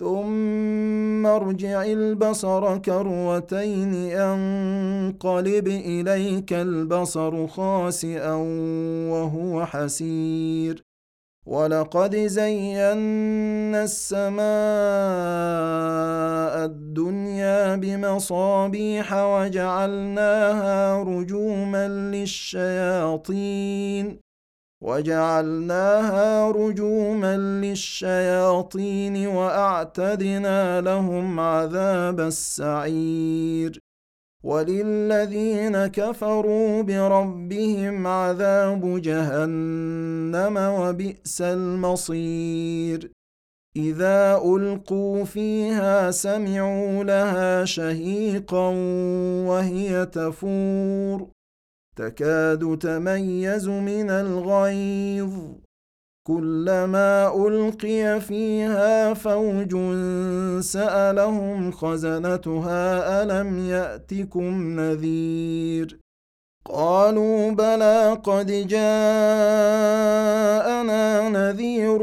ثم ارجع البصر كروتين ينقلب إليك البصر خاسئا وهو حسير. ولقد زينا السماء الدنيا بمصابيح وجعلناها رجوما للشياطين. وجعلناها رجوما للشياطين وأعتدنا لهم عذاب السعير. وللذين كفروا بربهم عذاب جهنم وبئس المصير. إذا ألقوا فيها سمعوا لها شهيقا وهي تفور. تكاد تميز من الغيظ. كلما ألقي فيها فوج سألهم خزنتها ألم يأتكم نذير؟ قالوا بلى قد جاءنا نذير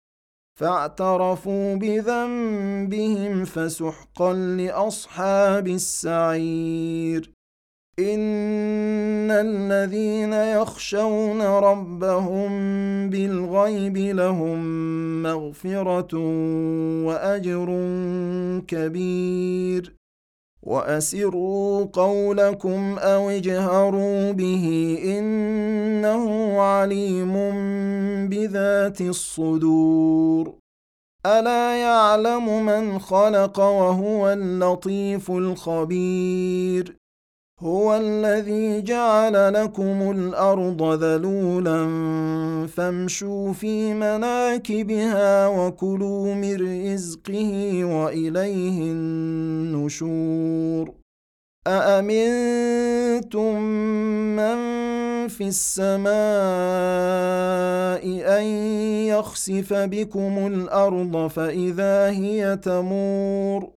فاعترفوا بذنبهم فسحقا لأصحاب السعير. إن الذين يخشون ربهم بالغيب لهم مغفرة وأجر كبير. وأسروا قولكم أو اجهروا به إنه عليم بذات الصدور. ألا يعلم من خلق وهو اللطيف الخبير. هو الذي جعل لكم الأرض ذلولا فامشوا في مناكبها وكلوا من رزقه وإليه النشور. أأمنتم من في السماء أن يخسف بكم الأرض فإذا هي تمور؟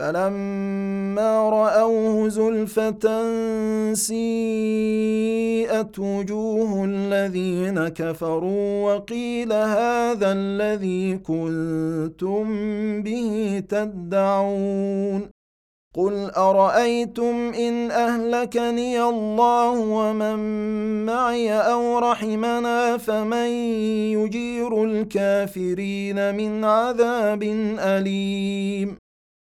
فلما رأوه زلفة سيئت وجوه الذين كفروا وقيل هذا الذي كنتم به تدعون قل أرأيتم إن أهلكني الله ومن معي أو رحمنا فمن يجير الكافرين من عذاب أليم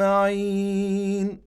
معين